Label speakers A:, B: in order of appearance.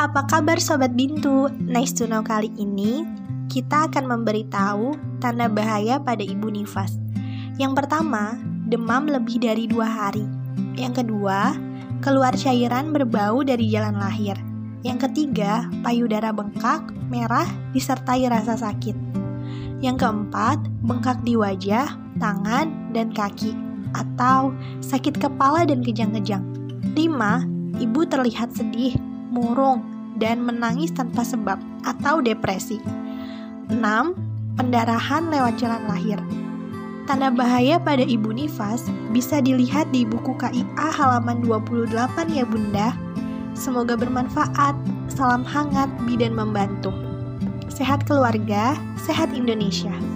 A: Apa kabar Sobat Bintu? Nice to know kali ini kita akan memberitahu tanda bahaya pada ibu nifas. Yang pertama, demam lebih dari dua hari. Yang kedua, keluar cairan berbau dari jalan lahir. Yang ketiga, payudara bengkak, merah, disertai rasa sakit. Yang keempat, bengkak di wajah, tangan, dan kaki, atau sakit kepala dan kejang-kejang. 5. Ibu terlihat sedih, murung, dan menangis tanpa sebab atau depresi. 6. Pendarahan lewat jalan lahir. Tanda bahaya pada ibu nifas bisa dilihat di buku KIA halaman 28 ya Bunda. Semoga bermanfaat. Salam hangat, bidan membantu. Sehat keluarga, sehat Indonesia.